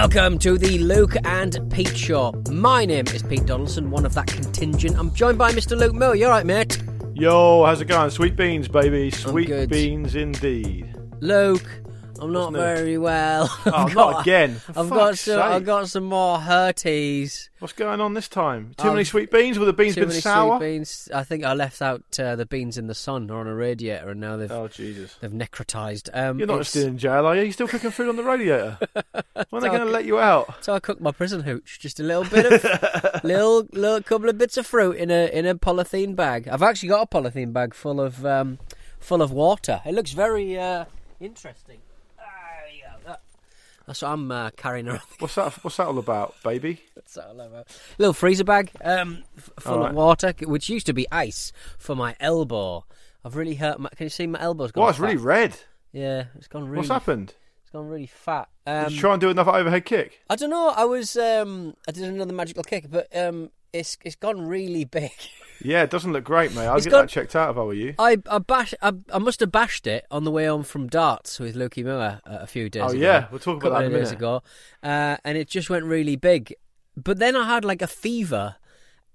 Welcome to the Luke and Pete Show. My name is Pete Donaldson, one of that contingent. I'm joined by Mr. Luke Mill. You alright, mate? yo, how's it going? Sweet beans, baby. Sweet good. beans indeed. Luke, I'm not very well. Oh, I've not again. For I've got fuck's some. I've sake. got some more hurties. What's going on this time? Too Um, many sweet beans? Were the beans Too been many sour? sweet beans. I think I left out uh, the beans in the sun or on a radiator, and now they've Oh, Jesus. they've necrotized. Um, You're not it's- still in jail, are you? You're still cooking food on the radiator. when are they going to let you out? So I cooked my prison hooch, just a little bit of little little couple of bits of fruit in a in a polythene bag. I've actually got a polythene bag full of um, full of water. It looks very uh, interesting. Ah, there you go. That- That's what I'm uh, carrying around. What's that? What's that all about, baby? That's all over. Little freezer bag um, f- full Alright. of water, which used to be ice for my elbow. I've really hurt. My, can you see my elbow's gone? Well, it's fat. really red. Yeah, it's gone really. What's happened? It's gone really fat. Did Um, you try and do another overhead kick? I don't know. I was um, I did another magical kick, but um, it's it's gone really big. Yeah, it doesn't look great, mate. I'll It's get got- that checked out if I were you. I I bash I, I must have bashed it on the way home from darts with Lukey Miller a few days Oh, ago. yeah, we'll talk about that in a minute. ago, uh, and it just went really big. But then I had like a fever,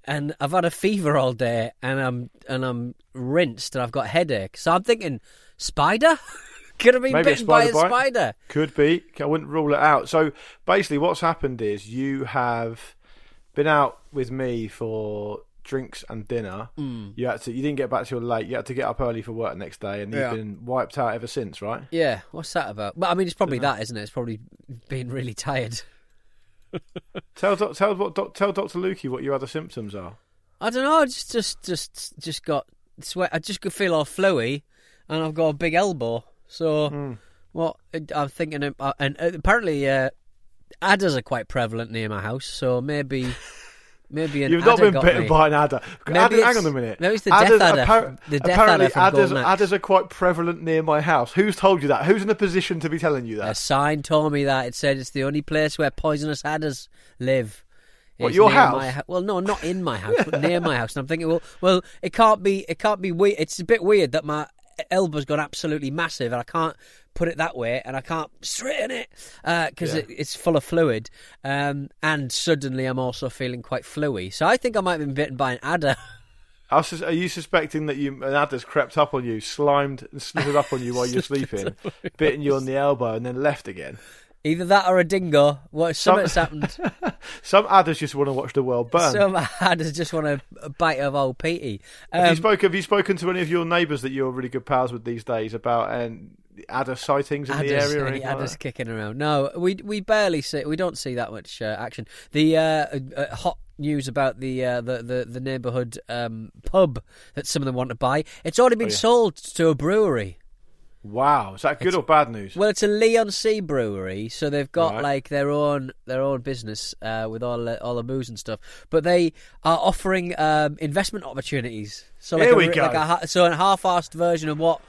and I've had a fever all day, and I'm and I'm rinsed, and I've got a headache. So I'm thinking, spider. Could have been Maybe a bitten by a bite? spider. Could be. I wouldn't rule it out. So basically, what's happened is you have been out with me for drinks and dinner. Mm. You had to. You didn't get back till late. You had to get up early for work next day, and Yeah. you've been wiped out ever since, right? Yeah, what's that about? But I mean, it's probably that, isn't it? It's probably being really tired. Tell doc- tell what doc- tell Doctor Lukey what your other symptoms are. I don't know. I just, just, just, just got sweat. I just could feel all flowy, and I've got a big elbow. So, Hmm. what I'm thinking, uh, and uh, apparently, uh, adders are quite prevalent near my house. So maybe, maybe an You've not been bitten me. by an adder. Maybe Adder- hang on a minute. No, it's the death adder from- the death apparently, adder adders, adders are quite prevalent near my house. Who's told you that? Who's in a position to be telling you that? A sign told me that it said it's the only place where poisonous adders live. What, It's your house? well, no, not in my house, but near my house. And I'm thinking, well, well, it can't be. It can't be weird. It's a bit weird that my elbow's gone absolutely massive, and I can't put it that way, and I can't straighten it because Yeah. it, it's full of fluid. Um, and suddenly, I'm also feeling quite fluey. So I think I might have been bitten by an adder. Are you suspecting that you an adder's crept up on you, slimed and slithered up on you while you're sleeping, bitten you on the elbow, and then left again? Either that or a dingo. What Some- something's happened. Some adders just want to watch the world burn. Some adders just want a, bite of old Petey. have, you Um, spoke, have you spoken to any of your neighbours that you're really good pals with these days about um, adder sightings in the area? Or any anything like adders kicking around. No, we we barely see. We don't see that much uh, action. The uh, uh, uh, hot news about the uh, the the, the neighbourhood um, pub that some of them want to buy. It's already been Oh, yeah. sold to a brewery. Wow, is that good or bad news? Well, it's a Leon C brewery, so they've got Right. like their own their own business uh, with all the, all the booze and stuff. But they are offering um, investment opportunities. So like Here a, we go. Like a, so a half-assed version of what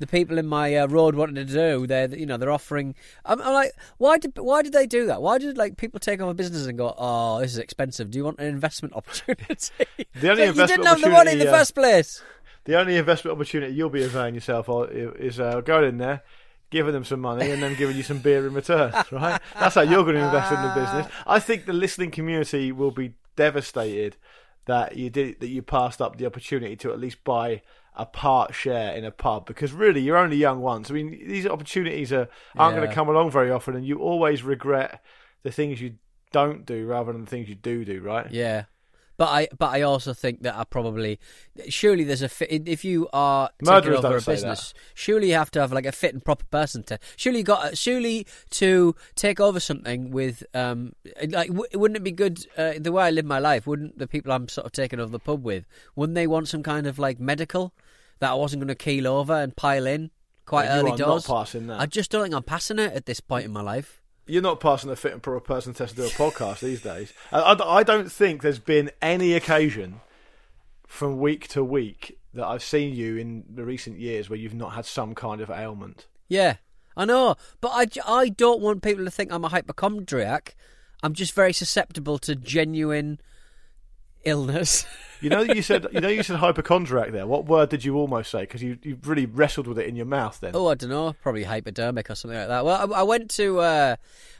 the people in my uh, road wanted to do. They're you know they're offering. I'm, I'm like, why did why did they do that? Why did like people take over business and go, oh, this is expensive. Do you want an investment opportunity? The only It's like, you didn't have the money in the uh, first place. The only investment opportunity you'll be availing yourself of is uh, going in there, giving them some money, and then giving you some beer in return. Right? That's how you're going to invest in the business. I think the listening community will be devastated that you did that you passed up the opportunity to at least buy a part share in a pub because really you're only young once. I mean, these opportunities are aren't going to come along very often, and you always regret the things you don't do rather than the things you do do. Right? Yeah. But I but I also think that I probably surely there's a fit if you are taking over a business. Surely you have to have like a fit and proper person to. Surely you got surely to take over something with um like w- wouldn't it be good uh, the way I live my life? Wouldn't the people I'm sort of taking over the pub with wouldn't they want some kind of like medical that I wasn't going to keel over and pile in quite Well, early doors? passing that. I just don't think I'm passing it at this point in my life. You're not passing a fit and proper person test to do a podcast these days. I, I don't think there's been any occasion from week to week that I've seen you in the recent years where you've not had some kind of ailment. Yeah, I know, but I, I don't want people to think I'm a hypochondriac. I'm just very susceptible to genuine illness. You know, you said you know you said hypochondriac there. What word did you almost say? Because you you really wrestled with it in your mouth then. oh, I don't know, probably hypodermic or something like that. Well, I, I went to, uh,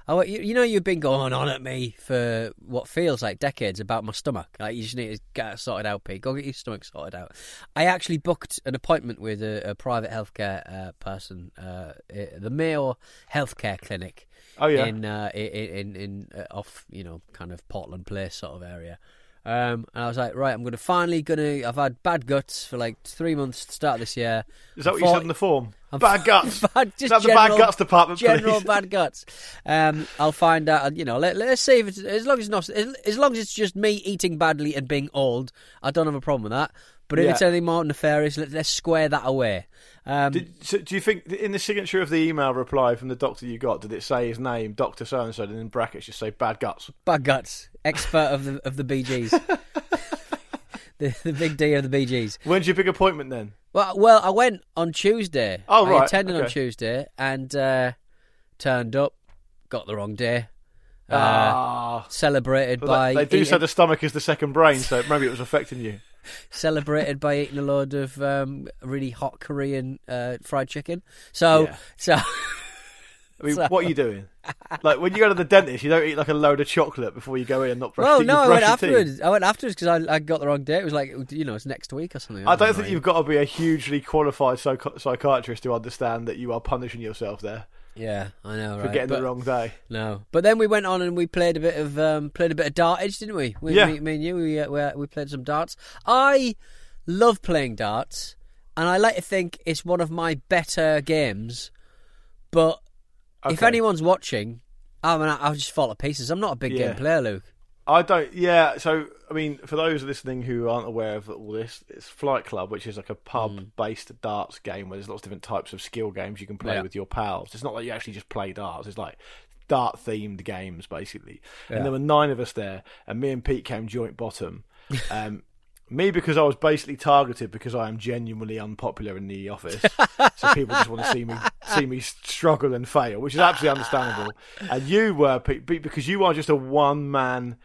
I went, you, you know, you've been going on at me for what feels like decades about my stomach. Like you just need to get it sorted out, Pete. Go get your stomach sorted out. I actually booked an appointment with a, a private healthcare uh, person, uh, the Mayo Healthcare Clinic. Oh, yeah. in uh, in in, in uh, off you know kind of Portland Place sort of area. Um, and I was like, right, I'm going to finally going to. I've had bad guts for like three months to start this year. Is that what you said in the form? I'm- bad guts. bad, just that the bad guts department, General please? bad guts. Um, I'll find out. You know, let, let's see if it's as long as it's not as, as long as it's just me eating badly and being old. I don't have a problem with that. But if Yeah. it's anything more nefarious, let, let's square that away. Um, Did, so do you think in the signature of the email reply from the doctor you got, did it say his name, Doctor So and So, and in brackets just say bad guts? bad guts, expert of the of the BGs, the the big D of the BGs. When's your big appointment then? Well, well, I went on Tuesday. Oh, I right, attended on. Tuesday and uh, turned up. Got the wrong day. Uh, Ah, celebrated Well, by they, they do say the stomach is the second brain, so maybe it was affecting you. Celebrated by eating a load of um, really hot Korean uh, fried chicken. So, Yeah. so I mean, So- what are you doing? Like when you go to the dentist, you don't eat like a load of chocolate before you go in and not brush. well, no, I went afterwards. teeth. I went afterwards because I, I got the wrong date. It was like you know, it's next week or something. I don't know, think right? you've got to be a hugely qualified psych- psychiatrist to understand that you are punishing yourself there Yeah, I know, for right? getting but, the wrong day. No, but then we went on and we played a bit of um, played a bit of dartage, didn't we? we Yeah. me, me and you, we, uh, we we played some darts. I love playing darts, and I like to think it's one of my better games. But if anyone's watching, I mean, I'll just fall to pieces. I'm not a big Yeah. game player, Luke. I don't. Yeah. So I mean, for those listening who aren't aware of all this, it's Flight Club, which is like a pub-based darts game where there's lots of different types of skill games you can play Yeah. with your pals. It's not like you actually just play darts. It's like dart-themed games basically. And there were nine of us there, and me and Pete came joint bottom. Um, me because I was basically targeted because I am genuinely unpopular in the office, so people just want to see me see me struggle and fail, which is absolutely understandable. And you were because you are just a one-man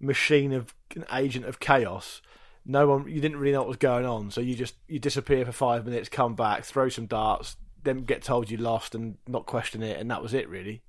machine of an agent of chaos. No one, you didn't really know what was going on, so you just you disappear for five minutes, come back, throw some darts, then get told you lost and not question it, and that was it really.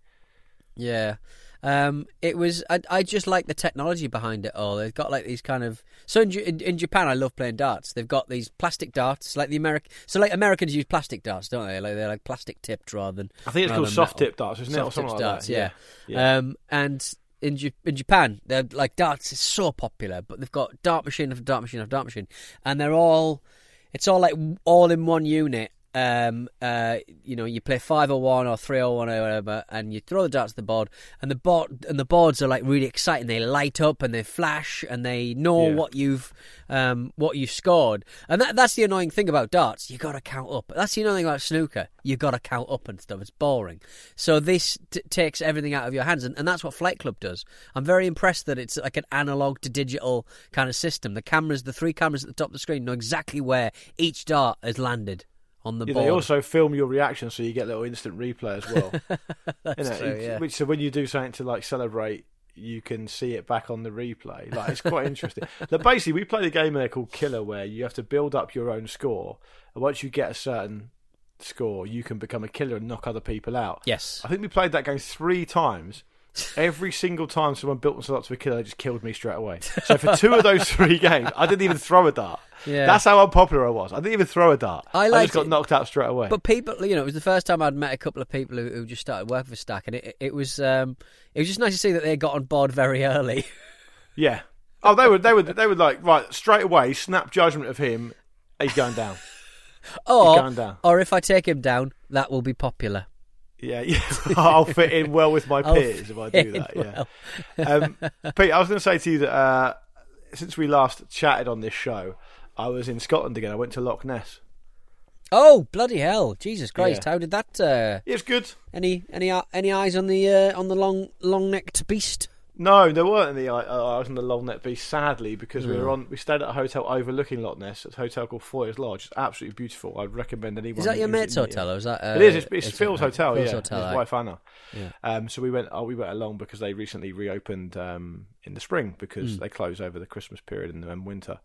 Yeah. Um, it was. I, I just like the technology behind it all. They've got like these kind of. So in, in, in Japan, I love playing darts. They've got these plastic darts, like the American. So like Americans use plastic darts, don't they? Like they're like plastic tipped rather than. I think it's called soft tip darts, isn't it, Soft tips like darts, that? yeah. Yeah. Um, and in Ju- in Japan, they're like darts is so popular, but they've got dart machine after dart machine after dart machine, and they're all. It's all like all in one unit. Um, uh, you know, you play five or one or three or one or whatever, and you throw the darts at the board, and the board and the boards are like really exciting. They light up and they flash, and they know Yeah. what you've um what you've scored. And that that's the annoying thing about darts. You got to count up. That's the annoying thing about snooker. You got to count up and stuff. It's boring. So this t- takes everything out of your hands, and, and that's what Flight Club does. I'm very impressed that it's like an analog to digital kind of system. The cameras, the three cameras at the top of the screen, know exactly where each dart has landed on the Yeah, board. they also film your reaction, so you get a little instant replay as well. That's You know, true, yeah. Which so when you do something to like celebrate, you can see it back on the replay. Like it's quite interesting. Like, basically, we played a game there called Killer, where you have to build up your own score, and once you get a certain score, you can become a killer and knock other people out. Yes. I think we played that game three times. Every single time someone built themselves up to a killer, they just killed me straight away. So for two of those three games, I didn't even throw a dart. Yeah. That's how unpopular I was. I didn't even throw a dart. I I, just got it. knocked out straight away. But people, you know, it was the first time I'd met a couple of people who, who just started working for Stak, and it, it was um, it was just nice to see that they got on board very early. yeah, Oh, they would, they would, they would like right straight away snap judgment of him. He's going down. Or, going down. or if I take him down, that will be popular. Yeah, yeah. I'll fit in well with my peers if I do that. Yeah. Um, Pete, I was going to say to you that uh, since we last chatted on this show, I was in Scotland again. I went to Loch Ness. Oh bloody hell! Jesus Christ! Yeah. How did that? Uh, It's good. any any any eyes on the uh, on the long long necked beast? No, there weren't any. I, I was on the Long Neck Beach, sadly, because we Hmm. were on. We stayed at a hotel overlooking Loch Ness. It's a hotel called Foyers Lodge. It's absolutely beautiful. I'd recommend anyone. Is that your who's mate's in- hotel or is that? Uh, It is. It's, it's Phil's hotel. Phil's yeah, hotel. his wife Anna. Yeah. Um, so we went. Oh, we went along because they recently reopened um, in the spring because Hmm. they close over the Christmas period and um, winter,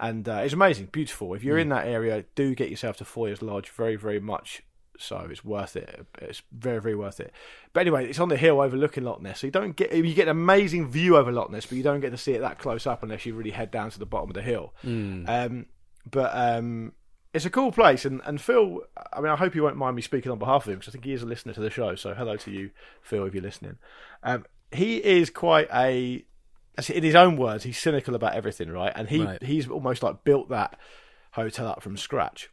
and uh, it's amazing, beautiful. If Hmm. you're in that area, do get yourself to Foyers Lodge. Very, very much so. It's worth it. It's very, very worth it. But anyway, it's on the hill overlooking Loch Ness, so you don't get you get an amazing view over Loch Ness, but you don't get to see it that close up unless you really head down to the bottom of the hill. Um, but um, it's a cool place, and, and Phil. I mean, I hope you won't mind me speaking on behalf of him because I think he is a listener to the show. So hello to you, Phil, if you're listening. Um, he is quite a, in his own words, he's cynical about everything, right? And he Right. he's almost like built that hotel up from scratch.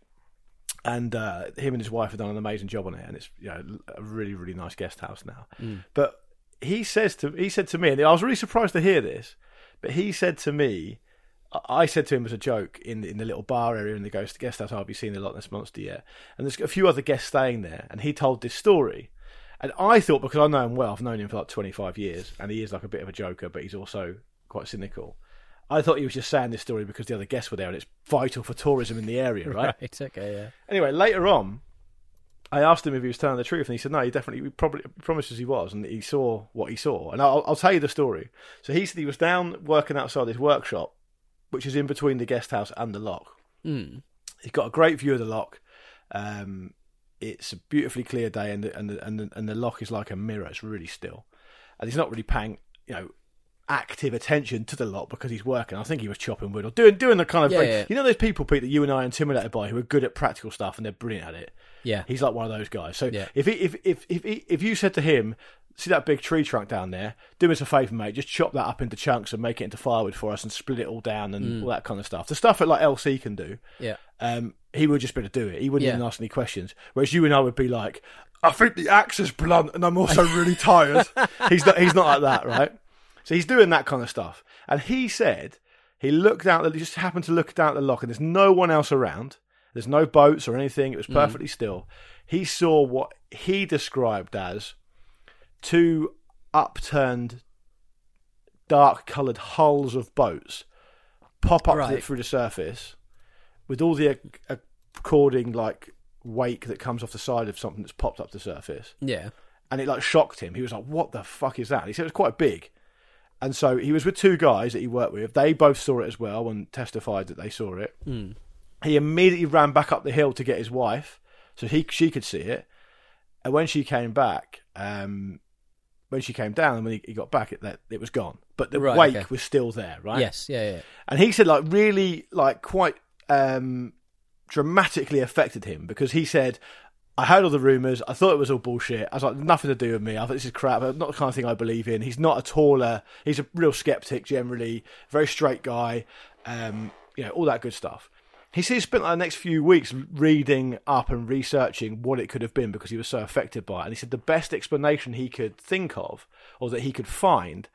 And uh, him and his wife have done an amazing job on it, and it's you know a really really nice guest house now. But he says to he said to me, and I was really surprised to hear this, but he said to me, I- said to him as a joke in the, in the little bar area in the ghost guest house, I'll be seeing the Loch Ness monster yet. And there's a few other guests staying there, and he told this story. And I thought because I know him well, I've known him for like 25 years, and he is like a bit of a joker, but he's also quite cynical. I thought he was just saying this story because the other guests were there, and it's vital for tourism in the area, right? Right. Okay. Yeah. Anyway, later on, I asked him if he was telling the truth, and he said no. He definitely, he probably promises he was, and he saw what he saw. And I'll, I'll tell you the story. So he said he was down working outside his workshop, which is in between the guest house and the loch. Hmm. He's got a great view of the loch. Um, it's a beautifully clear day, and the, and the, and the, and the loch is like a mirror. It's really still, and he's not really paying, you know. Active attention to the loch because he's working. I think he was chopping wood or doing doing the kind of Yeah, yeah. you know those people Pete that you and I are intimidated by who are good at practical stuff and they're brilliant at it. Yeah. He's like one of those guys. So Yeah. if, he, if if if he, if you said to him, "See that big tree trunk down there? Do us a favour, mate. Just chop that up into chunks and make it into firewood for us, and split it all down and Mm. all that kind of stuff. The stuff that like LC can do, Yeah. um, he would just be able to do it. He wouldn't even ask any questions. Whereas you and I would be like, "I think the axe is blunt, and I'm also really tired." he's not. He's not like that, right? So he's doing that kind of stuff. And he said he looked out. He just happened to look down at the loch, and there's no one else around. There's no boats or anything. It was mm. perfectly still. He saw what he described as two upturned, dark-coloured hulls of boats pop up Right. through the surface with all the ac- according like wake that comes off the side of something that's popped up the surface Yeah. and it like shocked him. He was like, "What the fuck is that?" And he said it was quite big, and so he was with two guys that he worked with. They both saw it as well and testified that they saw it. He immediately ran back up the hill to get his wife, so he she could see it. And when she came back, um, when she came down and when he, he got back, it that it was gone, but the Right, wake okay. was still there, right? Yes. Yeah. Yeah. and he said like really like quite um dramatically affected him because he said I heard all the rumours. I thought it was all bullshit. I was like, nothing to do with me. I thought this is crap. Not the kind of thing I believe in. He's not a taller. He's a real skeptic generally. Very straight guy. Um, you know, all that good stuff. He said he spent like the next few weeks reading up and researching what it could have been because he was so affected by it. And he said the best explanation he could think of, or that he could find,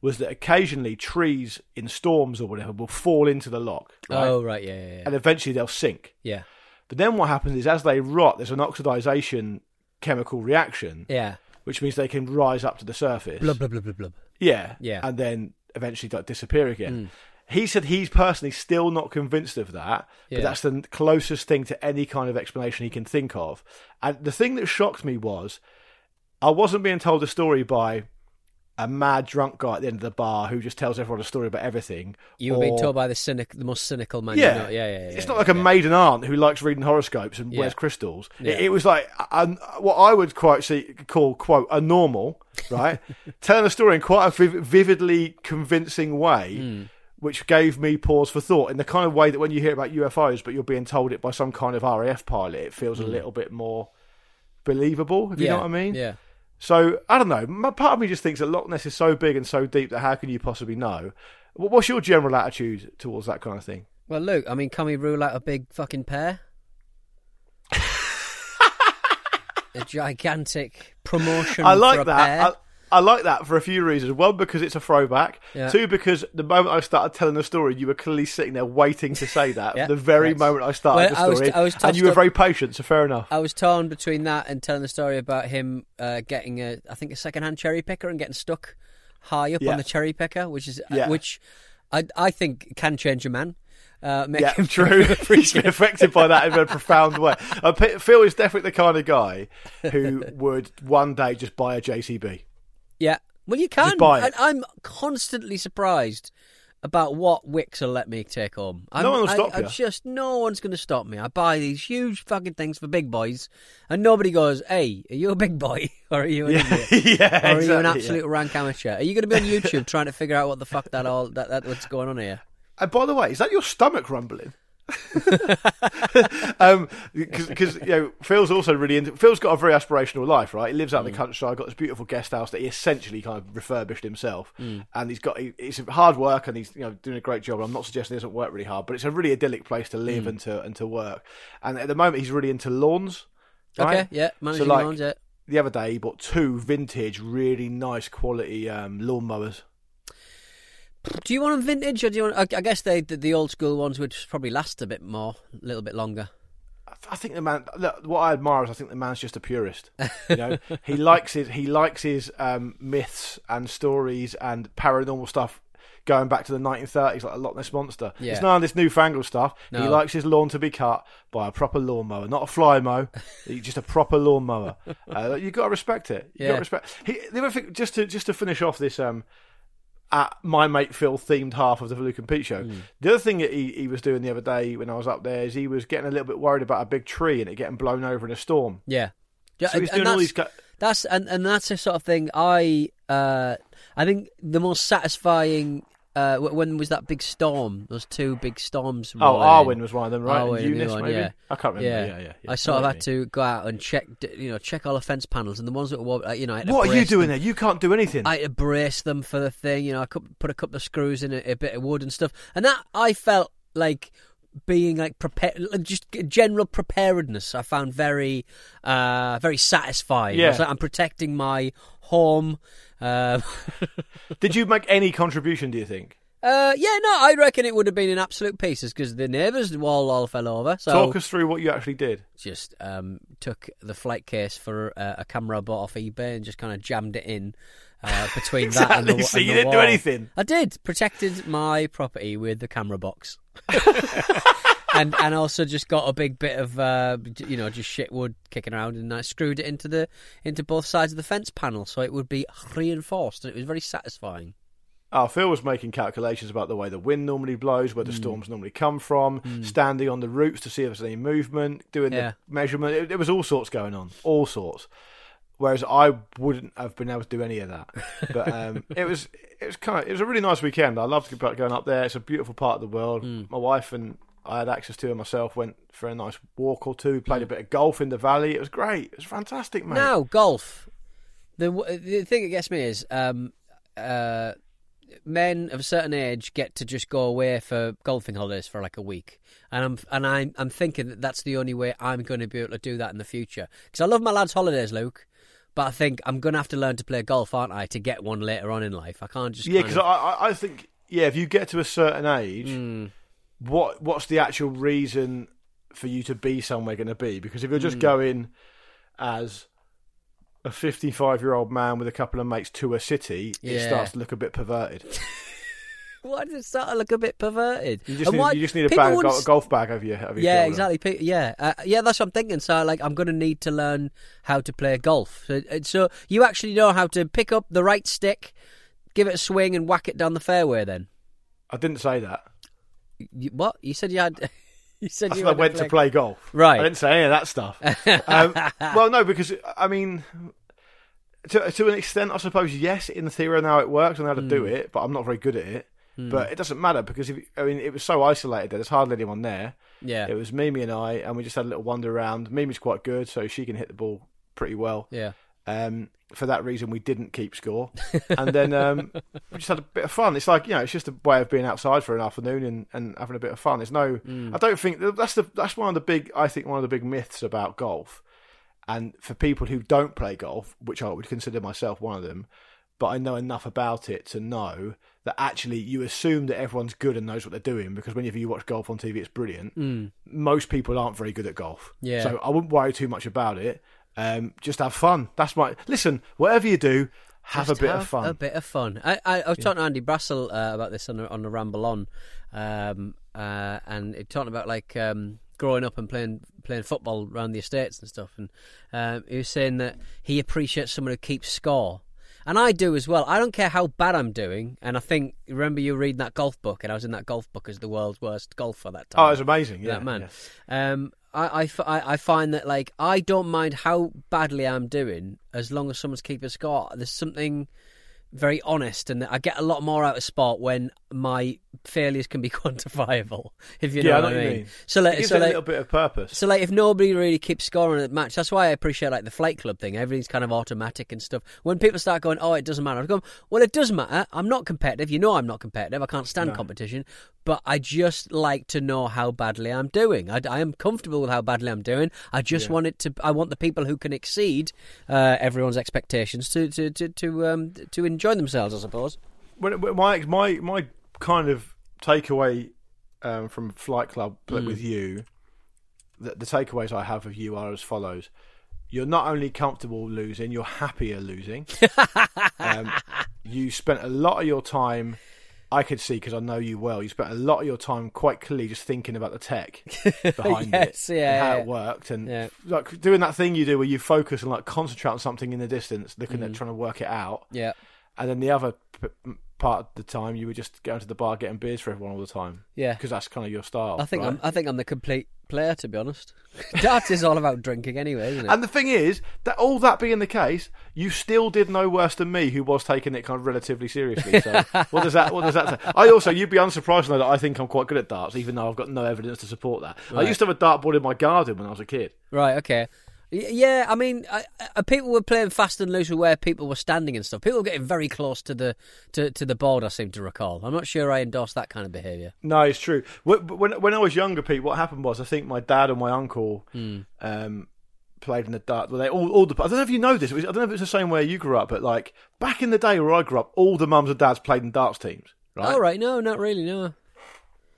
was that occasionally trees in storms or whatever will fall into the loch, right? Oh right. Yeah. Yeah. Yeah. and eventually they'll sink. yeah. But then what happens is as they rot, there's an oxidization chemical reaction, Yeah. which means they can rise up to the surface. Blub blub blub blub blub. Yeah, Yeah. and then eventually like, disappear again. Mm. He said he's personally still not convinced of that, Yeah. but that's the closest thing to any kind of explanation he can think of. And the thing that shocked me was I wasn't being told a story by a mad drunk guy at the end of the bar who just tells everyone a story about everything. You were being told by the cynic, the most cynical man. yeah. You know. Yeah. Yeah. Yeah. It's not like a maiden aunt who likes reading horoscopes and Yeah. wears crystals. Yeah. It, it was like um, what I would quite see, call quote a normal, right? Telling a story in quite a viv- vividly convincing way, Hmm. which gave me pause for thought. In the kind of way that when you hear about UFOs, but you're being told it by some kind of RAF pilot, it feels a little bit more believable. If you Hmm. Know what I mean? Yeah. So I don't know. Part of me just thinks that Loch Ness is so big and so deep that how can you possibly know? What's your general attitude towards that kind of thing? Well, Luke, I mean, can we rule out a big fucking pair? a gigantic promotion. I like that. I, I like that for a few reasons. One, because it's a throwback. Yeah. Two, because the moment I started telling the story, you were clearly sitting there waiting to say that. Yeah, the very correct. moment I started Well, the story, I was and you were very patient. So fair enough. I was torn between that and telling the story about him uh, getting a, I think, a second-hand cherry picker and getting stuck high up Yeah. on the cherry picker, which is uh, which I I think can change a man. Uh, make yeah, him true. He's been affected by that in a profound way. Uh, Phil is definitely the kind of guy who would one day just buy a JCB. Yeah. Well, you can. buy it. And I'm constantly surprised about what Wickes will let me take home. I'm, No one will I- stop I you. just no one's going to stop me. I buy these huge fucking things for big boys, and nobody goes, "Hey, are you a big boy or are you an idiot?" yeah, Or are you an absolute yeah. rank amateur? Are you going to be on YouTube trying to figure out what the fuck that all that, that what's going on here? And by the way, is that your stomach rumbling? um, because you know Phil's also really into. Phil's got a very aspirational life, right? He lives out Mm. in the countryside, got this beautiful guest house that he essentially kind of refurbished himself, Mm. and he's got. He, it's hard work, and he's you know doing a great job. I'm not suggesting he doesn't work really hard, but it's a really idyllic place to Mm. live and to and to work. And at the moment, he's really into lawns. Right? Okay, yeah, managing like, lawns, yeah. The other day, he bought two vintage, really nice quality um, lawnmowers. Do you want them vintage or do you want? I, guess they the, the old school ones would probably last a bit more, a little bit longer. I think the man. Look, what I admire is I think the man's just a purist. You know, he likes his he likes his um, myths and stories and paranormal stuff going back to the 1930s, like a Loch Ness monster. Yeah. It's none of this newfangled stuff. He likes his lawn to be cut by a proper lawnmower, not a Flymo. just a proper lawnmower. Uh, you got to respect it. You got Yeah. to respect. He, the other thing, just to just to finish off this. Um, at my mate Phil themed half of the Luke and Pete show. Hmm. The other thing that he, he was doing the other day when I was up there is he was getting a little bit worried about a big tree and it getting blown over in a storm. Yeah, yeah So he's and doing all that's- these. That's and, and that's the sort of thing I uh I think the most satisfying uh when was that big storm? Those two big storms. oh. Arwen was one of them, right? Arwen, And a new Eunice, one, maybe. yeah. I can't remember. Yeah. Yeah, yeah. yeah. I sort of had to go out and check, you know, check all the fence panels and the ones that were, uh, you know, I had to. What are you doing them. there? You can't do anything. I had to brace them for the thing. You know, I could put a couple of screws in a, a bit of wood and stuff, and that I felt like being like prepared, just general preparedness. I found very, uh, very satisfying. I was Yeah. like, I'm protecting my home. Uh, Did you make any contribution? Do you think? uh, yeah, no, I reckon it would have been in absolute pieces because the neighbours wall all fell over. So Talk us through what you actually did. just um, took the flight case for uh, a camera I bought off eBay and just kind of jammed it in uh, between that and the, Exactly, so and you the didn't do anything. I did protected my property with the camera box. and and also just got a big bit of uh, you know just shit wood kicking around and I screwed it into the into both sides of the fence panel so it would be reinforced and it was very satisfying. Oh, Phil was making calculations about the way the wind normally blows, where the storms normally come from, standing on the routes to see if there's any movement, doing Yeah. the measurement. It, there was all sorts going on, all sorts. Whereas I wouldn't have been able to do any of that. But um, it was it was kind of it was a really nice weekend. I loved going up there. It's a beautiful part of the world. Hmm. My wife and I had access to it myself. Went for a nice walk or two. Hmm. Played a bit of golf in the valley. It was great. It was fantastic, mate. Now golf. The the thing that gets me is um, uh, men of a certain age get to just go away for golfing holidays for like a week, and I'm and I'm I'm thinking that that's the only way I'm going to be able to do that in the future because I love my lads' holidays, Luke. But I think I'm going to have to learn to play golf, aren't I, to get one later on in life? I can't just Yeah, because of- I, I think yeah, if you get to a certain age, Hmm. What what's the actual reason for you to be somewhere going to be? Because if you're just going as a 55 year old man with a couple of mates to a city, it starts to look a bit perverted. why does it start to look a bit perverted? You just And need, why- you just need a bag, wouldn't go- golf bag over your over your Yeah, shoulder. exactly. Yeah, uh, yeah, that's what I'm thinking. So, like, I'm going to need to learn how to play golf. So, uh, so you actually know how to pick up the right stick, give it a swing, and whack it down the fairway. Then I didn't say that. You, what you said you had? You said you I went to play golf. Right. I didn't say any of that stuff. um, well, no, because I mean, to to an extent, I suppose yes. In the theory, how it works and how to Hmm. do it, but I'm not very good at it. But it doesn't matter because if I mean, it was so isolated that there's hardly anyone there. Yeah, It was Mimi and I, and we just had a little wander around. Mimi's quite good, so she can hit the ball pretty well. yeah. Um, for that reason, we didn't keep score, and then um, we just had a bit of fun. It's like you know, it's just a way of being outside for an afternoon and, and having a bit of fun. There's no, I don't think that's the that's one of the big. I think one of the big myths about golf, and for people who don't play golf, which I would consider myself one of them, but I know enough about it to know that actually you assume that everyone's good and knows what they're doing because whenever you watch golf on TV, it's brilliant. Most people aren't very good at golf, Yeah. So I wouldn't worry too much about it. Um, just have fun. That's my listen. Whatever you do, have Just a bit have of fun. A bit of fun. I, I, I was talking to Andy Brassell uh, about this on the, on the Ramble On, um, uh, and he talking about like um, growing up and playing playing football around the estates and stuff. And um, he was saying that he appreciates someone who keeps score. And I do as well. I don't care how bad I'm doing. And I think, remember you reading that golf book, and I was in that golf book as the world's worst golfer that time. Oh, it was amazing. Yeah, that man. yeah. Um, I, I I find that like I don't mind how badly I'm doing as long as someone's keeping score. There's something very honest, and I get a lot more out of sport when my failures can be quantifiable. If you know Yeah, what I mean. mean. So It like, gives so it a little bit of purpose. so like if nobody really keeps scoring at the match, that's why I appreciate like the flight club thing. Everything's kind of automatic and stuff. When people start going, "Oh, it doesn't matter," I go, "Well, it does matter. I'm not competitive. You know, I'm not competitive. I can't stand competition. But I just like to know how badly I'm doing. I, I am comfortable with how badly I'm doing. I just want it to. I want the people who can exceed uh, everyone's expectations to to to to, um, to enjoy themselves. I suppose. when, when my my my kind of takeaway um, from Flight Club but with you, the, the takeaways I have of you are as follows: You're not only comfortable losing, you're happier losing. um, you spent a lot of your time. I could see because I know you well. You spent a lot of your time quite clearly just thinking about the tech behind Yes, it, yeah, and how yeah. it worked, and Yeah. like doing that thing you do where you focus and like concentrate on something in the distance, looking Mm. at trying to work it out Yeah. and then the other p- part of the time you were just going to the bar getting beers for everyone all the time. Yeah. because that's kind of your style. I think right? I'm. I think I'm the complete player, to be honest. Darts is all about drinking, anyway, isn't it? And the thing is that all that being the case, you still did no worse than me, who was taking it kind of relatively seriously. So what does that? What does that say? I also, you'd be unsurprised to know that I think I'm quite good at darts, even though I've got no evidence to support that. I used to have a dartboard in my garden when I was a kid. Right. Okay. Yeah, I mean, I, I, people were playing fast and loose with where people were standing and stuff. People were getting very close to the to, to the board. I seem to recall. I'm not sure I endorse that kind of behaviour. No, it's true. When when I was younger, Pete, what happened was I think my dad and my uncle um, played in the dart. Well, they all, all the. I don't know if you know this. I don't know if it's the same way you grew up, but like back in the day where I grew up, all the mums and dads played in darts teams, right? All right. No, not really. No.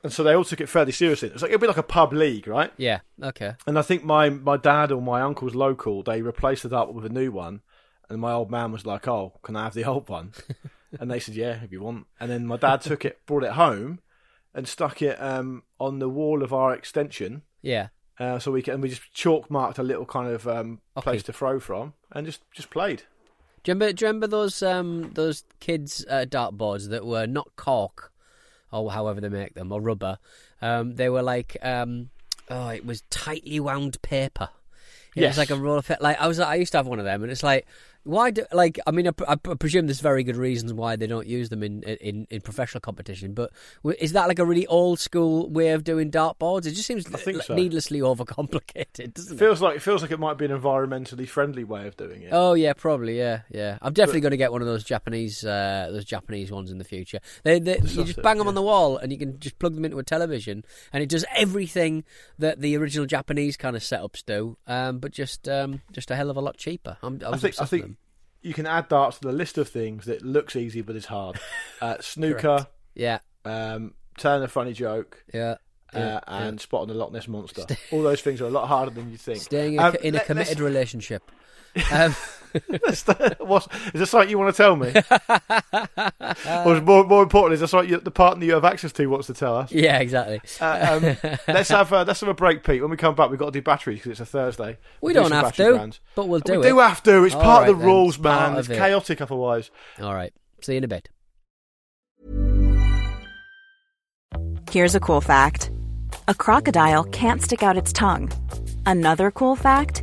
And so they all took it fairly seriously. It's like it'd be like a pub league, right? Yeah. Okay. And I think my my dad or my uncle's local, they replaced the dart with a new one. And my old man was like, "Oh, can I have the old one?" and they said, "Yeah, if you want." And then my dad took it, brought it home, and stuck it um, on the wall of our extension. Yeah. Uh, so we can, and we just chalk marked a little kind of um, Okay. place to throw from, and just just played. Do you remember? Do you remember those um those kids uh, dartboards that were not cork, or however they make them, or rubber? Um, they were like um oh, it was tightly wound paper. It Yes. was like a roll of like I was I used to have one of them, and it's like why do like I mean I, I presume there's very good reasons why they don't use them in in, in professional competition, but is that like a really old school way of doing dartboards? It just seems like so. needlessly overcomplicated, doesn't it? Feels like it feels like it might be an environmentally friendly way of doing it. Oh yeah, probably yeah, yeah. I'm definitely going to get one of those Japanese, uh, those Japanese ones in the future. They, they you just bang them yeah. on the wall, and you can just plug them into a television, and it does everything that the original Japanese kind of setups do, um, but just um, just a hell of a lot cheaper. I'm, I I think I think them. You can add darts to the list of things that looks easy but is hard. Uh, snooker, Yeah, um, telling a funny joke, yeah. uh, yeah, and spotting the Loch Ness monster. All those things are a lot harder than you think. Staying in, Um, a, in a committed relationship. Um, let's- what's, is there something you want to tell me? or is more, more important, is this something you, the partner you have access to wants to tell us? yeah, exactly. Uh, um, let's have uh, let's have a break, Pete. When we come back, we've got to do batteries because it's a Thursday. We We'll don't do have to, brands. but we'll do we it. We do have to. It's All part of the then, rules, man. of It's it. chaotic otherwise. All right. See you in a bit. Here's a cool fact a crocodile can't stick out its tongue. Another cool fact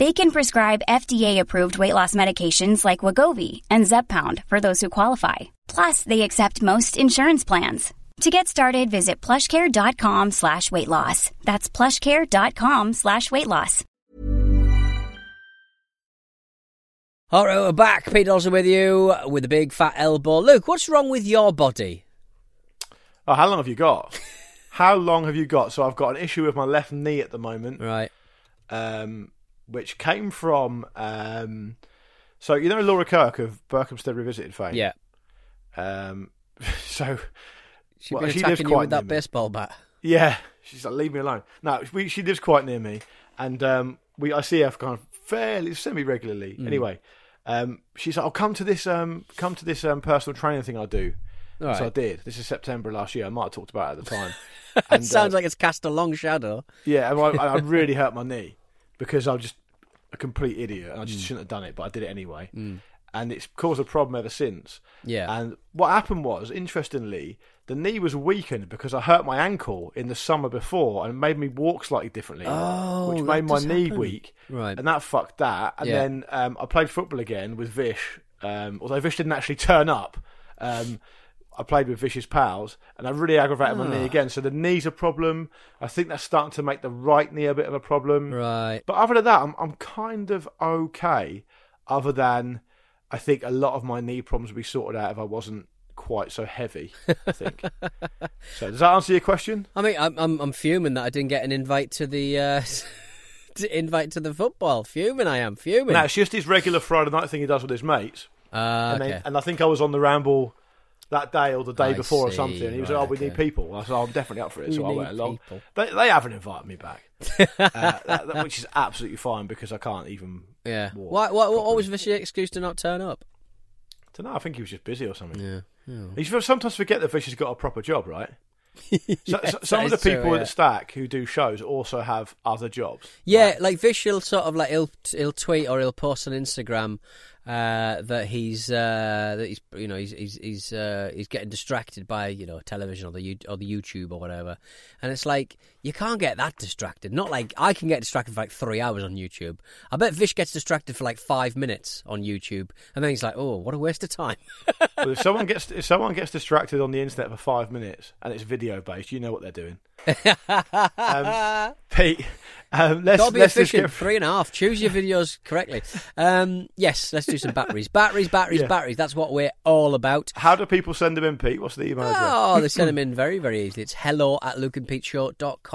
They can prescribe FDA-approved weight loss medications like Wegovy and Zepbound for those who qualify. Plus, they accept most insurance plans. To get started, visit plushcare.com slash weight loss. That's plushcare.com slash weight loss. All right, we're back. Pete Donaldson with you with a big fat elbow. Luke, what's wrong with your body? Oh, how long have you got? how long have you got? So I've got an issue with my left knee at the moment. Right. Um, which came from um, so you know Laura Kirk of Berkhamsted Revisited fame. Yeah. Um, so She's well, she lives attacking you with that me. baseball bat. Yeah, she's like, leave me alone. No, we, she lives quite near me, and um, we I see her kind of fairly semi regularly. Mm. Anyway, um, she's like, "I'll come to this um, come to this um, personal training thing I do." All So I did. This is September last year. I might have talked about it at the time. And, It sounds uh, like it's cast a long shadow. Yeah, and I, I really hurt my knee because I'm just a complete idiot and I Mm. just shouldn't have done it, but I did it anyway. And it's caused a problem ever since. Yeah. And what happened was, interestingly, the knee was weakened because I hurt my ankle in the summer before and made me walk slightly differently, Oh, which made my knee happen. weak. Right. And that fucked that. And Yeah. then um, I played football again with Vish, um, although Vish didn't actually turn up. Um, I played with Vish's pals, and I really aggravated my Ah. knee again. So the knee's a problem. I think that's starting to make the right knee a bit of a problem. Right. But other than that, I'm I'm kind of okay. Other than I think a lot of my knee problems would be sorted out if I wasn't quite so heavy. I think. so does that answer your question? I mean, I'm, I'm I'm fuming that I didn't get an invite to the uh, to invite to the football. Fuming, I am fuming. No, it's just his regular Friday night thing he does with his mates. Ah, and, okay. then, and I think I was on the ramble that day or the day I before or something. And he was right, like, "Oh, we need people." I said, "I'm definitely up for it," We so I went along. They, they haven't invited me back, uh, that, that- which is absolutely fine because I can't even. yeah. walk Why, why, what was Vish's excuse to not turn up? don't know. I think he was just busy or something. Yeah. You should sometimes forget that Vish has got a proper job, right? So, so- some of the is true, people yeah. at Stak who do shows also have other jobs. Yeah, like Vish will sort of like he'll he'll tweet or he'll post on Instagram uh, that he's uh, that he's you know he's he's he's, uh, he's getting distracted by you know television or the or the YouTube or whatever, and it's like you can't get that distracted. Not like I can get distracted for like three hours on YouTube. I bet Vish gets distracted for like five minutes on YouTube, and then he's like, oh, what a waste of time. But if someone gets if someone gets distracted on the internet for five minutes and it's video based, you know what they're doing. um, Pete, Um, let's Gotta be let's efficient. get Three and a half. Choose your videos correctly. Um, yes, let's do some batteries. Batteries, batteries, Yeah. batteries. That's what we're all about. How do people send them in, Pete? What's the email address? Oh, they send them in very, very easily. It's hello at lukeandpeteshow.com.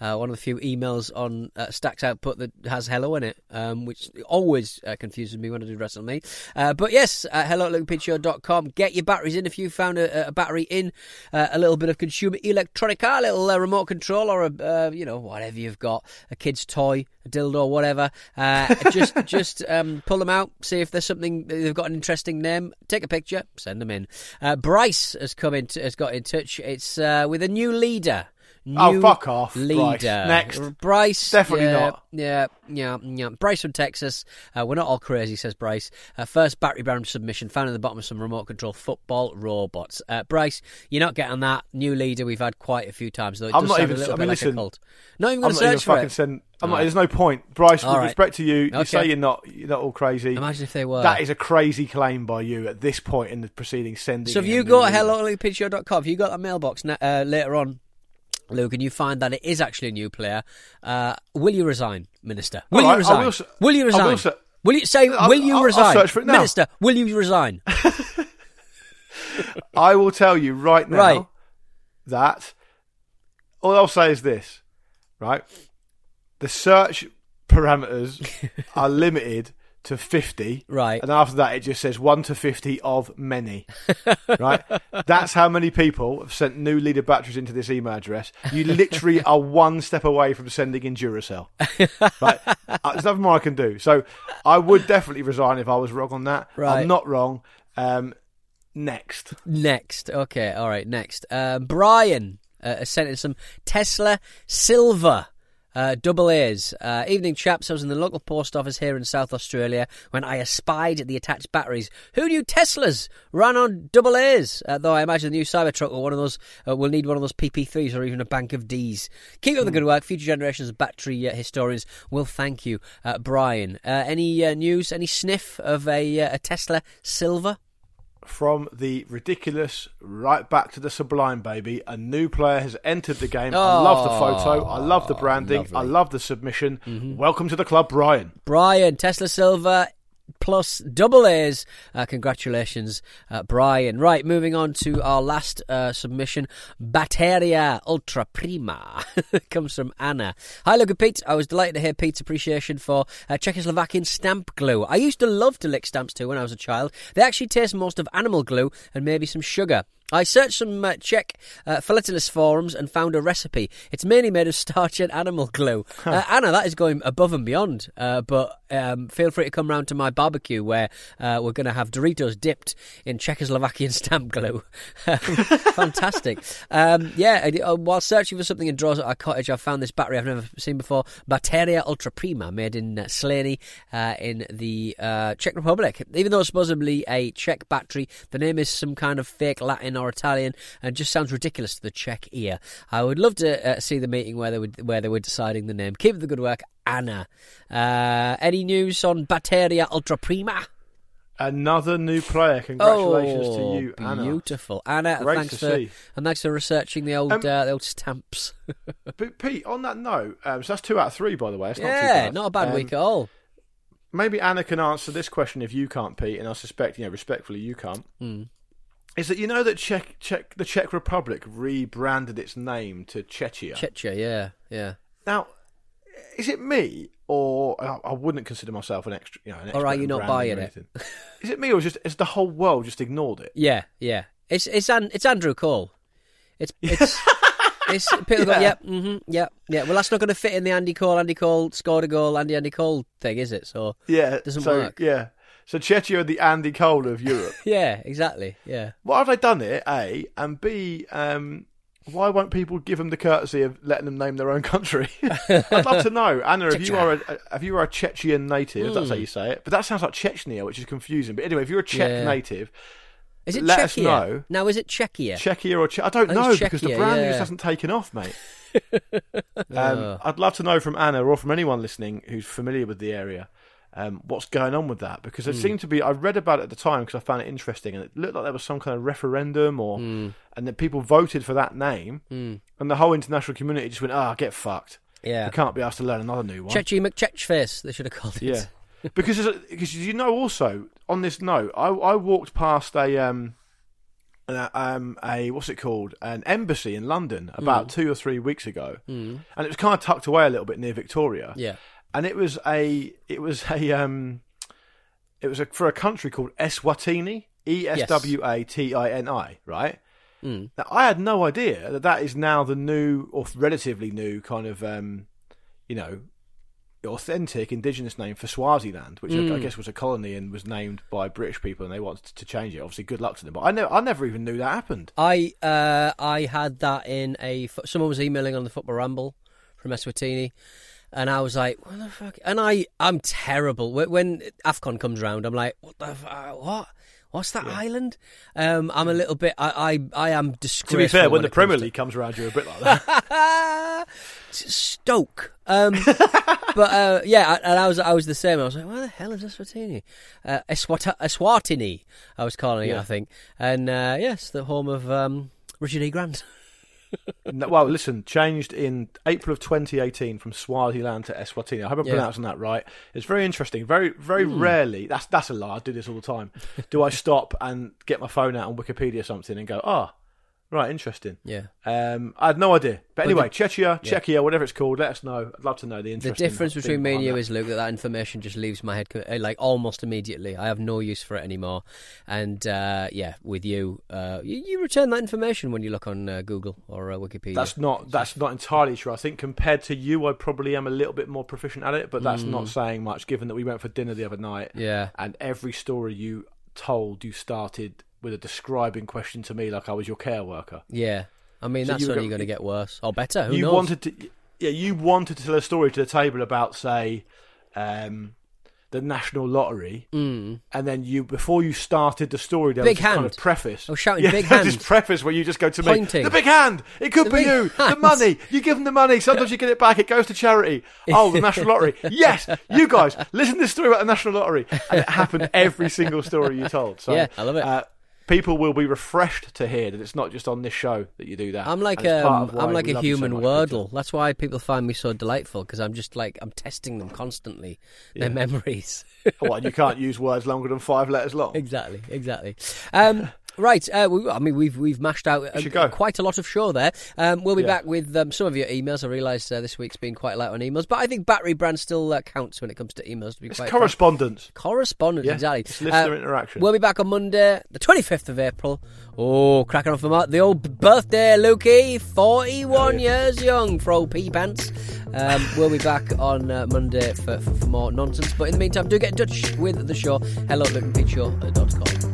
Uh, one of the few emails on uh, Stak's Output that has hello in it, um, which always uh, confuses me when I do WrestleMe. Uh, but yes, uh, hello at lukeandpeteshow.com. Get your batteries in if you found a, a battery in uh, a little bit of consumer electronica, a little uh, remote control or a, you know, whatever you've got, a kid's toy, a dildo, whatever. Just just um, pull them out, see if there's something, they've got an interesting name, take a picture, send them in. Bryce has come in, has got in touch. It's with a new leader. Oh, fuck off, Bryce. Leader. Next. Bryce. Definitely yeah, not. Yeah, yeah, yeah. Bryce from Texas. Uh, we're not all crazy, says Bryce. Uh, first battery bound submission found in the bottom of some remote control football robots. Uh, Bryce, you're not getting that. New leader we've had quite a few times, though. It I'm not even- a little I bit mean, like a listen, cult. Not even going to search for it. send. I'm not, right. There's no point, Bryce. All with right. respect to you, you Okay. say you're not you're not all crazy. Imagine if they were. That is a crazy claim by you at this point in the proceedings. Sending. So if you go to leader. hello.lukepigshow.com, if you got that mailbox na- uh, later on, Luke, and you find that it is actually a new player, uh, will you resign, Minister? Will you resign? will you resign? will you say? I'll- will you I'll- resign, search for it now. Minister? Will you resign? I will tell you right now Right. that all I'll say is this, right? The search parameters are limited to 50. Right. And after that, it just says 1 to 50 of many. right? That's how many people have sent new leader batteries into this email address. You literally are one step away from sending in Duracell. right? Uh, There's nothing more I can do. So I would definitely resign if I was wrong on that. Right. I'm not wrong. Um, next. Next, okay, all right. Next, uh, Brian uh, sent in some Tesla Silver. Uh, double A's. Uh, evening, chaps. I was in the local post office here in South Australia when I espied the attached batteries. Who knew Teslas ran on double A's? Uh, though I imagine the new Cybertruck or one of those uh, will need one of those PP3s or even a bank of Ds. Keep up the good work. Future generations of battery uh, historians will thank you, uh, Brian. Uh, any uh, news? Any sniff of a, uh, a Tesla Silver? From the ridiculous right back to the sublime, baby. A new player has entered the game. I love the photo. I love the oh, branding. I love the submission. Mm-hmm. Welcome to the club, Brian. Brian, Tesla Silver plus double A's. Uh, congratulations, uh, Brian. Right, moving on to our last uh, submission. Batteria Ultra Prima comes from Anna. Hi, look at Pete. I was delighted to hear Pete's appreciation for uh, Czechoslovakian stamp glue. I used to love to lick stamps too when I was a child. They actually taste most of animal glue and maybe some sugar. I searched some uh, Czech uh, philatelist forums and found a recipe. It's mainly made of starch and animal glue. Uh, Anna, that is going above and beyond. Uh, but um, feel free to come round to my barbecue where uh, we're going to have Doritos dipped in Czechoslovakian stamp glue. Fantastic. Um, yeah, uh, while searching for something in drawers at our cottage, I found this battery I've never seen before. Batteria Ultra Prima, made in uh, Slaney uh, in the uh, Czech Republic. Even though it's supposedly a Czech battery, the name is some kind of fake Latin or Italian and just sounds ridiculous to the Czech ear. I would love to uh, see the meeting where they would where they were deciding the name. Keep the good work, Anna. Uh, any news on Batteria Ultra Prima? Another new player. Congratulations oh, to you, Anna. Beautiful, Anna. Great thanks to for see. and thanks for researching the old Um, uh, the old stamps. But Pete, on that note, um, so that's two out of three, by the way. It's not too yeah, bad. not a bad Um, week at all. Maybe Anna can answer this question if you can't, Pete, and I suspect, you know, respectfully, you can't. Hmm. Is that you know that Czech, Czech, the Czech Republic rebranded its name to Czechia? Chechia, yeah, yeah. now, is it me, or I I wouldn't consider myself an extra, you know, an expert in you're not buying or it. Is it me, or just is the whole world just ignored it? Yeah, yeah. It's it's An- it's Andrew Cole. It's it's it's people go, Yeah. yep, mm-hmm, yep, yeah. Well, that's not going to fit in the Andy Cole, Andy Cole scored a goal, Andy Andy Cole thing, is it? So Yeah, Doesn't so, work. Yeah, so Czechia are the Andy Cole of Europe. yeah, exactly, yeah. Why have they done it? A and B. Um, why won't people give them the courtesy of letting them name their own country? I'd love to know, Anna. If you are a if you are a Chechen native, that's how you say it. But that sounds like Chechnya, which is confusing. But anyway, if you're a Czech Yeah. native, Is it Let us know. Now, is it Czechia? Czechia or che- I don't I know it's because the Czechia, branding yeah. just hasn't taken off, mate. um, I'd love to know from Anna or from anyone listening who's familiar with the area. Um, what's going on with that? Because Hmm. it seemed to be. I read about it at the time because I found it interesting, and it looked like there was some kind of referendum, or Hmm. and that people voted for that name, and the whole international community just went, "Ah, get fucked." Yeah. We can't be asked to learn another new one. Chechi McChechface, they should have called it. Yeah, because because you know also on this note, I I walked past a um. an, um, a what's it called? An embassy in London about two or three weeks ago, mm. and it was kind of tucked away a little bit near Victoria. Yeah. And it was a it was a um, it was a, for a country called Eswatini, E S W A T I N I, right? Mm. Now, I had no idea that that is now the new or relatively new kind of um, you know authentic indigenous name for Swaziland, which I, I guess was a colony and was named by British people, and they wanted to change it. Obviously, good luck to them. But I never, I never even knew that happened. I uh, I had that in a Someone was emailing on the Football Ramble from Eswatini, and I was like, "What the fuck?" And I I'm terrible when Afcon comes round. I'm like, "What the f- uh, what?" What's that island? Um, I'm a little bit. I I, I am disgraceful. To be fair, when it the Premier to- League comes around, you're a bit like that. Stoke. Um, but uh, yeah, and I was I was the same. I was like, where the hell is Eswatini? Uh, Eswata, Eswatini, I was calling it, I think. And uh, yes, the home of um, Richard E. Grant. No, well, listen, changed in April of 2018 from Swaziland to Eswatini. I hope I'm Yeah. Pronouncing that right. It's very interesting. Very, very rarely. That's that's a lie. I do this all the time. do I stop and get my phone out on Wikipedia something and go, ah, right, interesting. Yeah. Um, I had no idea. But anyway, the- Czechia, Czechia, whatever it's called, let us know. I'd love to know the The difference between me and you that. is, Luke, that that information just leaves my head uh, like almost immediately. I have no use for it anymore. And uh, yeah, with you, uh, you, you return that information when you look on uh, Google or uh, Wikipedia. That's not that's not entirely true. I think compared to you, I probably am a little bit more proficient at it, but that's not saying much. Given that we went for dinner the other night, Mm. Yeah. and every story you told, you started with a describing question to me like I was your care worker. yeah. I mean, So that's you only going to get worse or better. Who you knows? wanted to, yeah, you wanted to tell a story to the table about, say, um, the national lottery, mm. and then you before you started the story, there Big was this kind of preface. I was shouting yeah, big hand. This preface where you just go to Pointing. me, the big hand. It could The be you. The money. You give them the money. Sometimes you get it back. It goes to charity. Oh, the national lottery. Yes, you guys listen to this story about the national lottery, and it happened every single story you told. So Yeah, I love it. Uh, People will be refreshed to hear that it's not just on this show that you do that. I'm like um, I'm like a you so human wordle. That's why people find me so delightful because I'm just like I'm testing them constantly, their memories. Well, you can't use words longer than five letters long. exactly, exactly. Um, right, uh, we, I mean we've we've mashed out uh, quite a lot of show there. Um, we'll be Yeah. back with um, some of your emails. I realise uh, this week's been quite light on emails, but I think battery brand still uh, counts when it comes to emails. To be It's quite frank. correspondence. correspondence, Yeah, exactly. it's listener Uh, interaction. We'll be back on Monday, the 25th of April. Oh, cracking off the mark. The old birthday, Lukey. 41 years young for old pea pants. Um, we'll be back on uh, Monday for, for, for more nonsense. But in the meantime, do get in touch with the show. Hello, lukeandpeteshow.com. The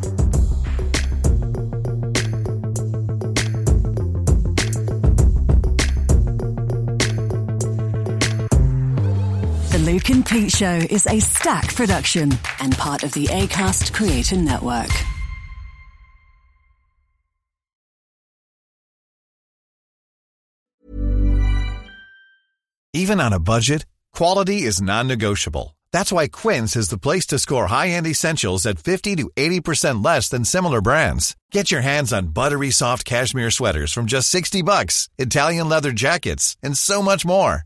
Luke and Pete Show is a Stak production and part of the ACAST Creator Network. Even on a budget, quality is non-negotiable. That's why Quince is the place to score high-end essentials at 50 to 80% less than similar brands. Get your hands on buttery soft cashmere sweaters from just 60 bucks, Italian leather jackets, and so much more.